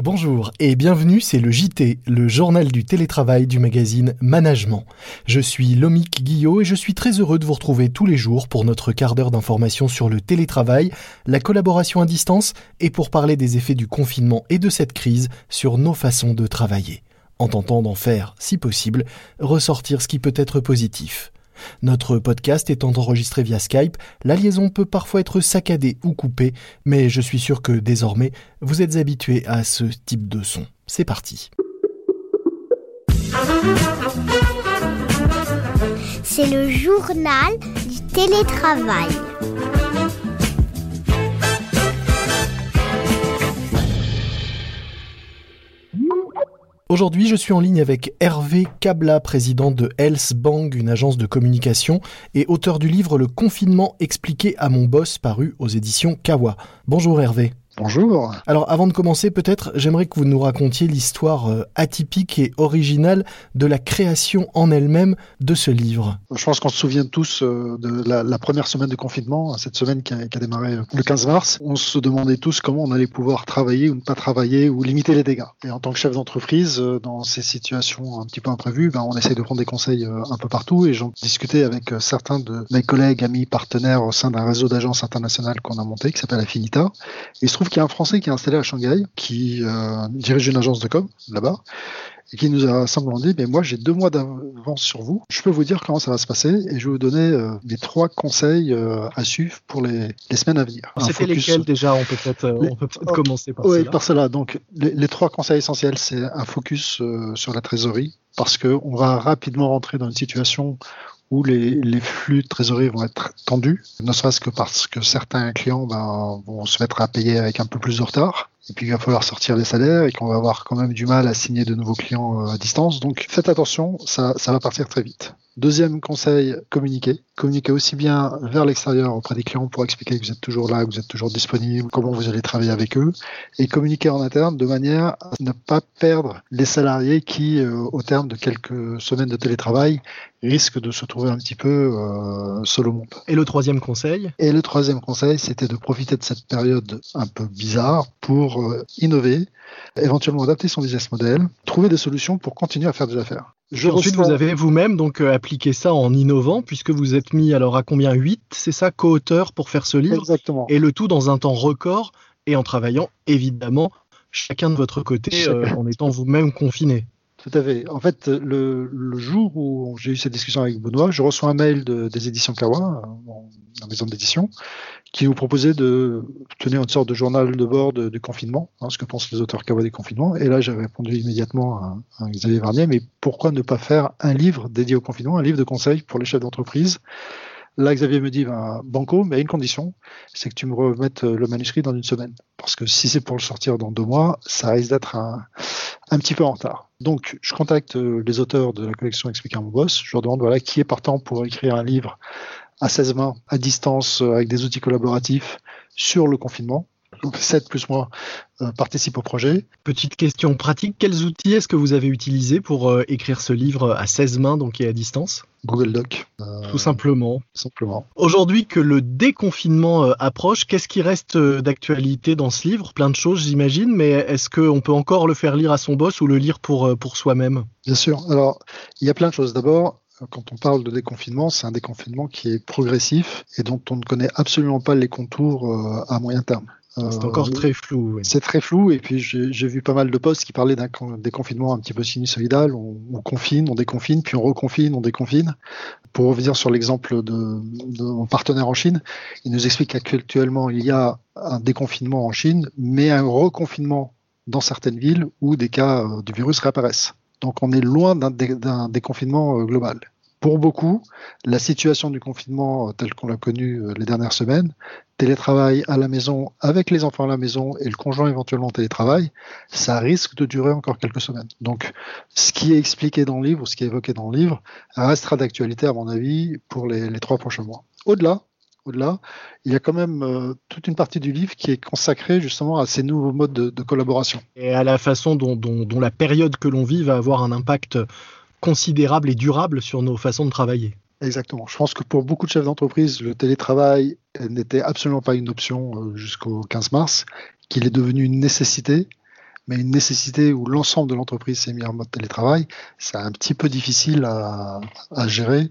Bonjour et bienvenue, c'est le JT, le journal du télétravail du magazine Management. Je suis Lomique Guillot et je suis très heureux de vous retrouver tous les jours pour notre quart d'heure d'information sur le télétravail, la collaboration à distance et pour parler des effets du confinement et de cette crise sur nos façons de travailler, en tentant d'en faire, si possible, ressortir ce qui peut être positif. Notre podcast étant enregistré via Skype, la liaison peut parfois être saccadée ou coupée, mais je suis sûr que désormais, vous êtes habitué à ce type de son. C'est parti. C'est le journal du télétravail. Aujourd'hui, je suis en ligne avec Hervé Kabla, président de Health Bang, une agence de communication, et auteur du livre Le confinement expliqué à mon boss, paru aux éditions Kawa. Bonjour Hervé. Bonjour. Alors avant de commencer, peut-être j'aimerais que vous nous racontiez l'histoire euh, atypique et originale de la création en elle-même de ce livre. Je pense qu'on se souvient tous euh, de la, première semaine de confinement, cette semaine qui a, démarré le 15 mars. On se demandait tous comment on allait pouvoir travailler ou ne pas travailler ou limiter les dégâts. Et en tant que chef d'entreprise, euh, dans ces situations un petit peu imprévues, ben, on essaye de prendre des conseils un peu partout et j'en discutais avec certains de mes collègues, amis, partenaires au sein d'un réseau d'agences internationales qu'on a monté qui s'appelle Affinita. Et il se trouve qu'il y a un Français qui est installé à Shanghai, qui euh, dirige une agence de com là-bas, et qui nous a simplement dit, mais moi j'ai deux mois d'avance sur vous, je peux vous dire comment ça va se passer, et je vais vous donner euh, mes trois conseils euh, à suivre pour les, semaines à venir. C'était lesquels déjà On peut peut-être peut oh, commencer par Oui, par cela. Donc les, les, trois conseils essentiels, c'est un focus sur la trésorerie, parce qu'on va rapidement rentrer dans une situation où les, flux de trésorerie vont être tendus, ne serait-ce que parce que certains clients ben, vont se mettre à payer avec un peu plus de retard, et puis il va falloir sortir les salaires et qu'on va avoir quand même du mal à signer de nouveaux clients euh, à distance. Donc faites attention, ça va partir très vite. Deuxième conseil, communiquer. Communiquer aussi bien vers l'extérieur auprès des clients pour expliquer que vous êtes toujours là, que vous êtes toujours disponible, comment vous allez travailler avec eux, et communiquer en interne de manière à ne pas perdre les salariés qui, euh, au terme de quelques semaines de télétravail, risquent de se trouver un petit peu euh, seul au monde. Et le troisième conseil? Et le troisième conseil, c'était de profiter de cette période un peu bizarre pour euh, innover, éventuellement adapter son business model, trouver des solutions pour continuer à faire des affaires. Je ensuite, vous avez vous-même donc euh, appliqué ça en innovant, puisque vous êtes mis alors à combien? 8, c'est ça, co-auteurs pour faire ce livre? Exactement. Et le tout dans un temps record et en travaillant évidemment chacun de votre côté euh, en étant vous-même confiné. Tout à fait. En fait, le, jour où j'ai eu cette discussion avec Benoît, je reçois un mail des éditions Kawa, la maison d'édition, qui vous proposait de tenir une sorte de journal de bord du confinement, hein, ce que pensent les auteurs Kawa des confinements. Et là, j'ai répondu immédiatement à, Xavier Varnier, mais pourquoi ne pas faire un livre dédié au confinement, un livre de conseils pour les chefs d'entreprise? Là, Xavier me dit, ben, banco, mais à une condition, c'est que tu me remettes le manuscrit dans une semaine. Parce que si c'est pour le sortir dans deux mois, ça risque d'être un, un petit peu en retard. Donc, je contacte euh, les auteurs de la collection Expliquer à mon boss. Je leur demande voilà, qui est partant pour écrire un livre à 16 mains, à distance, euh, avec des outils collaboratifs sur le confinement. Donc 7 plus moi euh, participent au projet. Petite question pratique, quels outils est-ce que vous avez utilisés pour euh, écrire ce livre à 16 mains donc et à distance? Google Doc. Tout simplement. simplement. Aujourd'hui que le déconfinement approche, qu'est-ce qui reste d'actualité dans ce livre? Plein de choses j'imagine, mais est-ce qu'on peut encore le faire lire à son boss ou le lire pour, pour soi-même? Bien sûr. Alors, il y a plein de choses. D'abord, quand on parle de déconfinement, c'est un déconfinement qui est progressif et dont on ne connaît absolument pas les contours euh, à moyen terme. C'est encore euh, très flou. C'est très flou et puis j'ai vu pas mal de posts qui parlaient d'un déconfinement un petit peu sinusoïdal. On, on, confine, on déconfine, puis on reconfine, on déconfine. Pour revenir sur l'exemple de, de, mon partenaire en Chine, il nous explique qu'actuellement il y a un déconfinement en Chine, mais un reconfinement dans certaines villes où des cas euh, du virus réapparaissent. Donc on est loin d'un déconfinement euh, global. Pour beaucoup, la situation du confinement euh, telle qu'on l'a connue euh, les dernières semaines, télétravail à la maison avec les enfants à la maison et le conjoint éventuellement télétravail, ça risque de durer encore quelques semaines. Donc ce qui est expliqué dans le livre, ce qui est évoqué dans le livre, restera d'actualité à mon avis pour les, les trois prochains mois. Au-delà, au-delà, il y a quand même euh, toute une partie du livre qui est consacrée justement à ces nouveaux modes de, collaboration. Et à la façon dont, la période que l'on vit va avoir un impact considérable et durable sur nos façons de travailler. Exactement. Je pense que pour beaucoup de chefs d'entreprise, le télétravail n'était absolument pas une option euh, jusqu'au 15 mars, qu'il est devenu une nécessité, mais une nécessité où l'ensemble de l'entreprise s'est mis en mode télétravail, c'est un petit peu difficile à, gérer,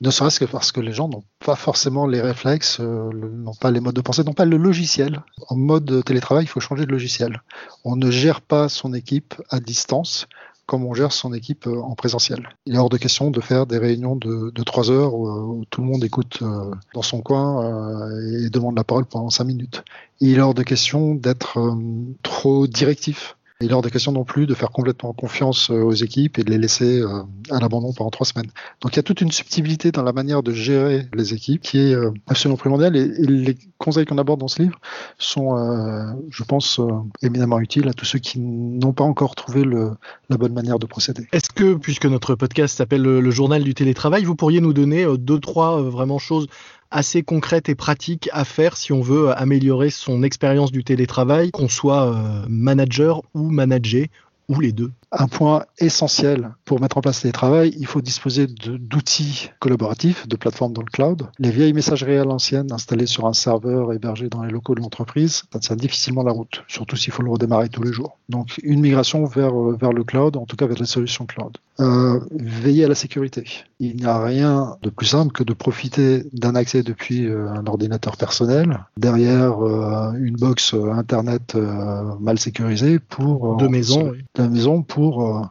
ne serait-ce que parce que les gens n'ont pas forcément les réflexes, euh, n'ont pas les modes de pensée, n'ont pas le logiciel. En mode télétravail, il faut changer de logiciel. On ne gère pas son équipe à distance comme on gère son équipe euh, en présentiel. Il est hors de question de faire des réunions de, de 3 heures où, tout le monde écoute euh, dans son coin euh, et demande la parole pendant 5 minutes. Il est hors de question d'être trop directif il est hors de question non plus de faire complètement confiance euh, aux équipes et de les laisser euh, à l'abandon pendant trois semaines. Donc il y a toute une subtilité dans la manière de gérer les équipes qui est euh, absolument primordiale et, les conseils qu'on aborde dans ce livre sont, je pense, éminemment utiles à tous ceux qui n'ont pas encore trouvé la bonne manière de procéder. Est-ce que, puisque notre podcast s'appelle le, journal du télétravail, vous pourriez nous donner deux, trois vraiment choses assez concrète et pratique à faire si on veut améliorer son expérience du télétravail, qu'on soit euh, manager ou manager ou les deux un point essentiel pour mettre en place le télétravail, il faut disposer d'outils collaboratifs, de plateformes dans le cloud. Les vieilles messageries à l'ancienne installées sur un serveur hébergé dans les locaux de l'entreprise, ça tient difficilement la route, surtout s'il faut le redémarrer tous les jours. Donc une migration vers, vers le cloud, en tout cas vers les solutions cloud. Euh, veiller à la sécurité. Il n'y a rien de plus simple que de profiter d'un accès depuis euh, un ordinateur personnel derrière euh, une box internet mal sécurisée pour de maison, de maison pour pour euh,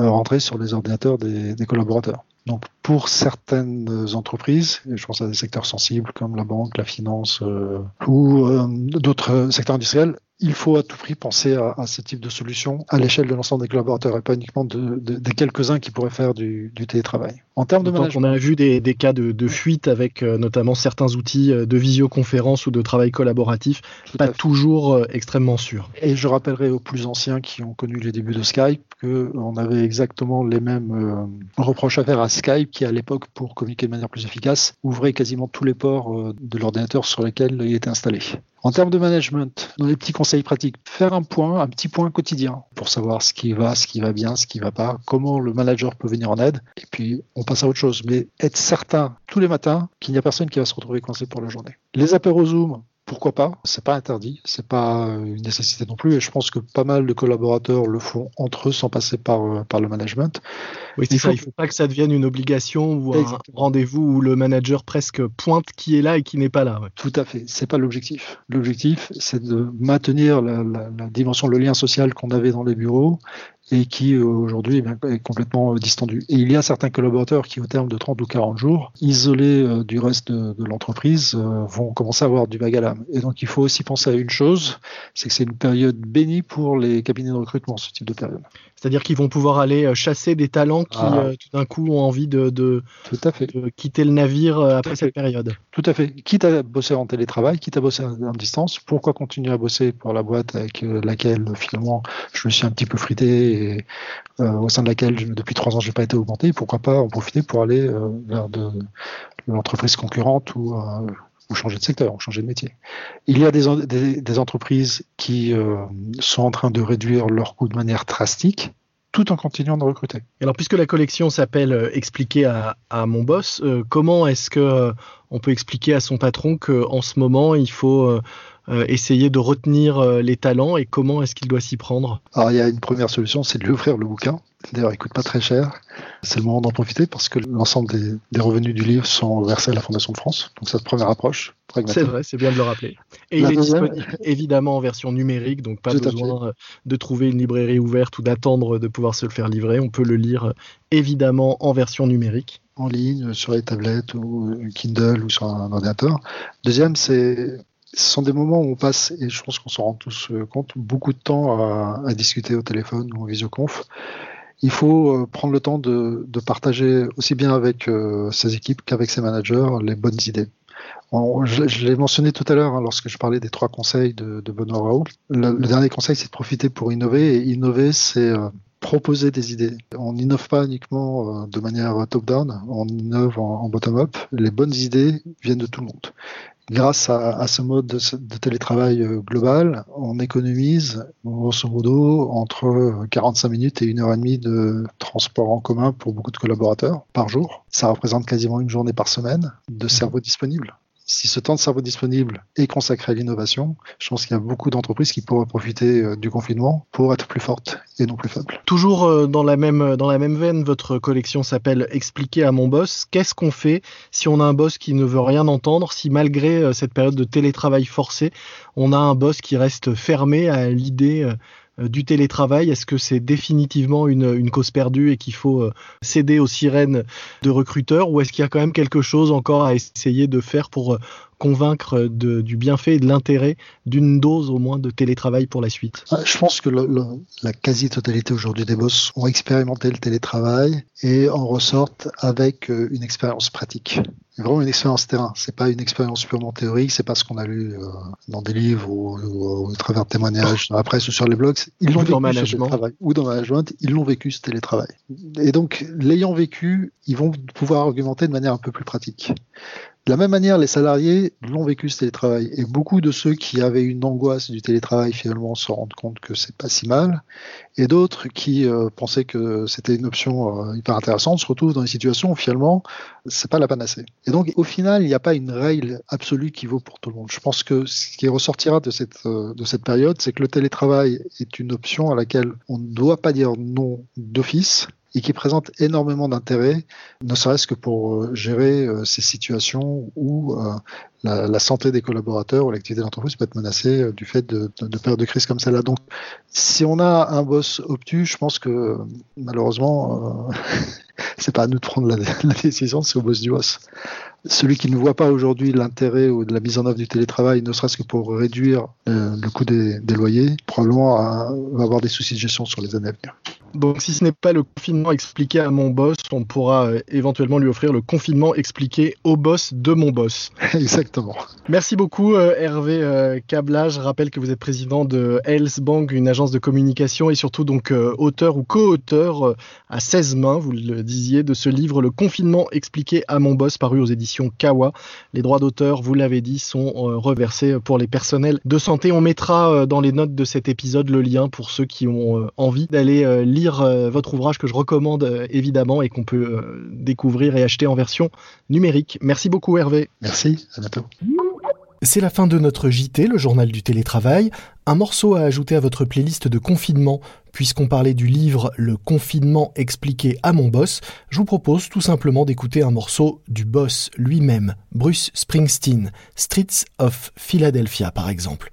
euh, rentrer sur les ordinateurs des, collaborateurs. Donc pour certaines entreprises, je pense à des secteurs sensibles comme la banque, la finance euh, ou d'autres secteurs industriels, il faut à tout prix penser à, ce type de solution à l'échelle de l'ensemble des collaborateurs et pas uniquement de, des quelques-uns qui pourraient faire du, télétravail. En termes de management, on a vu des, cas de, fuite avec euh, notamment certains outils euh, de visioconférence ou de travail collaboratif, pas toujours euh, extrêmement sûrs. Et je rappellerai aux plus anciens qui ont connu les débuts de Skype qu'on avait exactement les mêmes reproches à faire à Skype qui à l'époque, pour communiquer de manière plus efficace, ouvrait quasiment tous les ports de l'ordinateur sur lesquels il était installé. En termes de management, dans les petits conseils pratiques, faire un point, un petit point quotidien pour savoir ce qui va, ce qui va bien, ce qui va pas, comment le manager peut venir en aide, et puis on passe à autre chose. Mais être certain tous les matins qu'il n'y a personne qui va se retrouver coincé pour la journée. Les apéros Zoom, pourquoi pas C'est pas interdit, c'est pas une nécessité non plus. Et je pense que pas mal de collaborateurs le font entre eux sans passer par, euh, par le management. Oui, il faut... faut pas que ça devienne une obligation ou un rendez-vous où le manager presque pointe qui est là et qui n'est pas là. Tout à fait, c'est pas l'objectif. L'objectif, c'est de maintenir la, dimension, le lien social qu'on avait dans les bureaux et qui euh, aujourd'hui eh est complètement euh, distendu. Et il y a certains collaborateurs qui, au terme de 30 ou 40 jours, isolés euh, du reste de, l'entreprise, vont commencer à avoir du vague à l'âme. Et donc il faut aussi penser à une chose, c'est que c'est une période bénie pour les cabinets de recrutement, ce type de période. C'est-à-dire qu'ils vont pouvoir aller chasser des talents qui ah. tout d'un coup ont envie de, de, tout à fait. quitter le navire après cette période. Tout à fait. Quitte à bosser en télétravail, quitte à bosser en distance, pourquoi continuer à bosser pour la boîte avec laquelle finalement je me suis un petit peu frité euh, au sein de laquelle depuis trois ans je n'ai pas été augmenté, pourquoi pas en profiter pour aller euh, vers de, l'entreprise concurrente ou, euh, ou, changer de secteur, ou changer de métier. Il y a des, entreprises qui sont en train de réduire leurs coûts de manière drastique tout en continuant de recruter. Alors, puisque la collection s'appelle Expliquer à, à, mon boss, comment est-ce que on peut expliquer à son patron qu'en ce moment il faut essayer de retenir euh, les talents et comment est-ce qu'il doit s'y prendre? Alors il y a une première solution, c'est de lui offrir le bouquin. D'ailleurs, il coûte pas très cher. C'est le moment d'en profiter parce que l'ensemble des, revenus du livre sont versés à la Fondation de France. Donc, cette première approche. C'est vrai, c'est bien de le rappeler. Et il est disponible évidemment en version numérique, donc pas besoin euh, de trouver une librairie ouverte ou d'attendre de pouvoir se le faire livrer. On peut le lire évidemment en version numérique. En ligne, sur les tablettes ou Kindle ou sur un ordinateur. Deuxième, c'est ce sont des moments où on passe, et je pense qu'on s'en rend tous euh, compte, beaucoup de temps à, discuter au téléphone ou en visioconf. Il faut euh, prendre le temps de, partager aussi bien avec euh, ses équipes qu'avec ses managers les bonnes idées. je, l'ai mentionné tout à l'heure hein, lorsque je parlais des trois conseils de, Benoît Raoult. Le, dernier conseil, c'est de profiter pour innover. Et innover, c'est proposer des idées. On n'innove pas uniquement de manière top-down, on innove en bottom-up. Les bonnes idées viennent de tout le monde grâce à, ce mode de, télétravail euh, global, on économise grosso modo entre 45 minutes et une heure et demie de transport en commun pour beaucoup de collaborateurs par jour. Ça représente quasiment une journée par semaine de cerveau disponible si ce temps de cerveau disponible est consacré à l'innovation, je pense qu'il y a beaucoup d'entreprises qui pourraient profiter euh, du confinement pour être plus fortes et non plus faibles. Toujours euh, dans la même, dans la même veine, votre collection s'appelle Expliquer à mon boss. Qu'est-ce qu'on fait si on a un boss qui ne veut rien entendre, si malgré euh, cette période de télétravail forcé, on a un boss qui reste fermé à l'idée euh, du télétravail. Est-ce que c'est définitivement une, cause perdue et qu'il faut euh, céder aux sirènes de recruteurs ou est-ce qu'il y a quand même quelque chose encore à essayer de faire pour euh, convaincre du bienfait et de l'intérêt d'une dose au moins de télétravail pour la suite? Ah, Je pense que la quasi-totalité aujourd'hui des boss ont expérimenté le télétravail et en ressortent avec une expérience pratique vraiment une expérience terrain. C'est pas une expérience purement théorique. C'est pas ce qu'on a lu euh, dans des livres ou, ou, travers de témoignages dans la presse ou sur les blogs. Ils l'ont vécu dans management. Travail, ou dans management. Ils l'ont vécu ce télétravail. Et donc, l'ayant vécu, ils vont pouvoir argumenter de manière un peu plus pratique. De la même manière, les salariés l'ont vécu ce télétravail. Et beaucoup de ceux qui avaient une angoisse du télétravail finalement se rendent compte que c'est pas si mal. Et d'autres qui euh, pensaient que c'était une option euh, hyper intéressante se retrouvent dans des situations où finalement c'est pas la panacée. Et donc au final, il n'y a pas une règle absolue qui vaut pour tout le monde. Je pense que ce qui ressortira de cette, euh, de cette période, c'est que le télétravail est une option à laquelle on ne doit pas dire non d'office et qui présente énormément d'intérêt, ne serait-ce que pour euh, gérer euh, ces situations où euh, la, santé des collaborateurs ou l'activité de l'entreprise peut être menacée du fait de, de, de périodes de crise comme celle-là. Donc, si on a un boss obtus, je pense que malheureusement, c'est pas à nous de prendre la, décision, c'est au boss du boss. Celui qui ne voit pas aujourd'hui l'intérêt ou de la mise en œuvre du télétravail, ne serait-ce que pour réduire le coût des loyers, probablement va avoir des soucis de gestion sur les années à venir. Donc si ce n'est pas le confinement expliqué à mon boss, on pourra euh, éventuellement lui offrir le confinement expliqué au boss de mon boss. Exactement. Merci beaucoup euh, Hervé euh, Cabla. Je rappelle que vous êtes président de Health Bank, une agence de communication et surtout donc auteur ou co-auteur à 16 mains, vous le disiez, de ce livre Le confinement expliqué à mon boss paru aux éditions Kawa. Les droits d'auteur, vous l'avez dit, sont reversés pour les personnels de santé. On mettra dans les notes de cet épisode le lien pour ceux qui ont envie d'aller lire euh, votre ouvrage que je recommande euh, évidemment et qu'on peut euh, découvrir et acheter en version numérique. Merci beaucoup Hervé. Merci, à bientôt. C'est la fin de notre JT, le journal du télétravail. Un morceau à ajouter à votre playlist de confinement. Puisqu'on parlait du livre Le confinement expliqué à mon boss, je vous propose tout simplement d'écouter un morceau du boss lui-même, Bruce Springsteen, Streets of Philadelphia par exemple.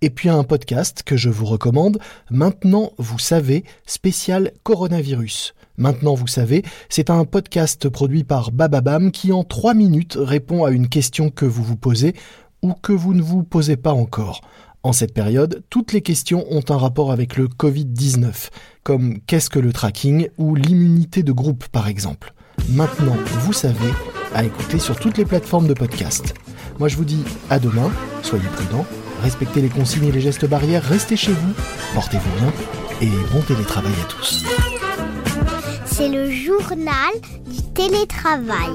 Et puis un podcast que je vous recommande, Maintenant vous savez, spécial coronavirus. Maintenant vous savez, c'est un podcast produit par Bababam qui en trois minutes répond à une question que vous vous posez ou que vous ne vous posez pas encore. En cette période, toutes les questions ont un rapport avec le Covid-19, comme qu'est-ce que le tracking ou l'immunité de groupe par exemple. Maintenant, vous savez, à écouter sur toutes les plateformes de podcast. Moi je vous dis à demain, soyez prudents, respectez les consignes et les gestes barrières, restez chez vous, portez-vous bien et bon télétravail à tous. C'est le journal du télétravail.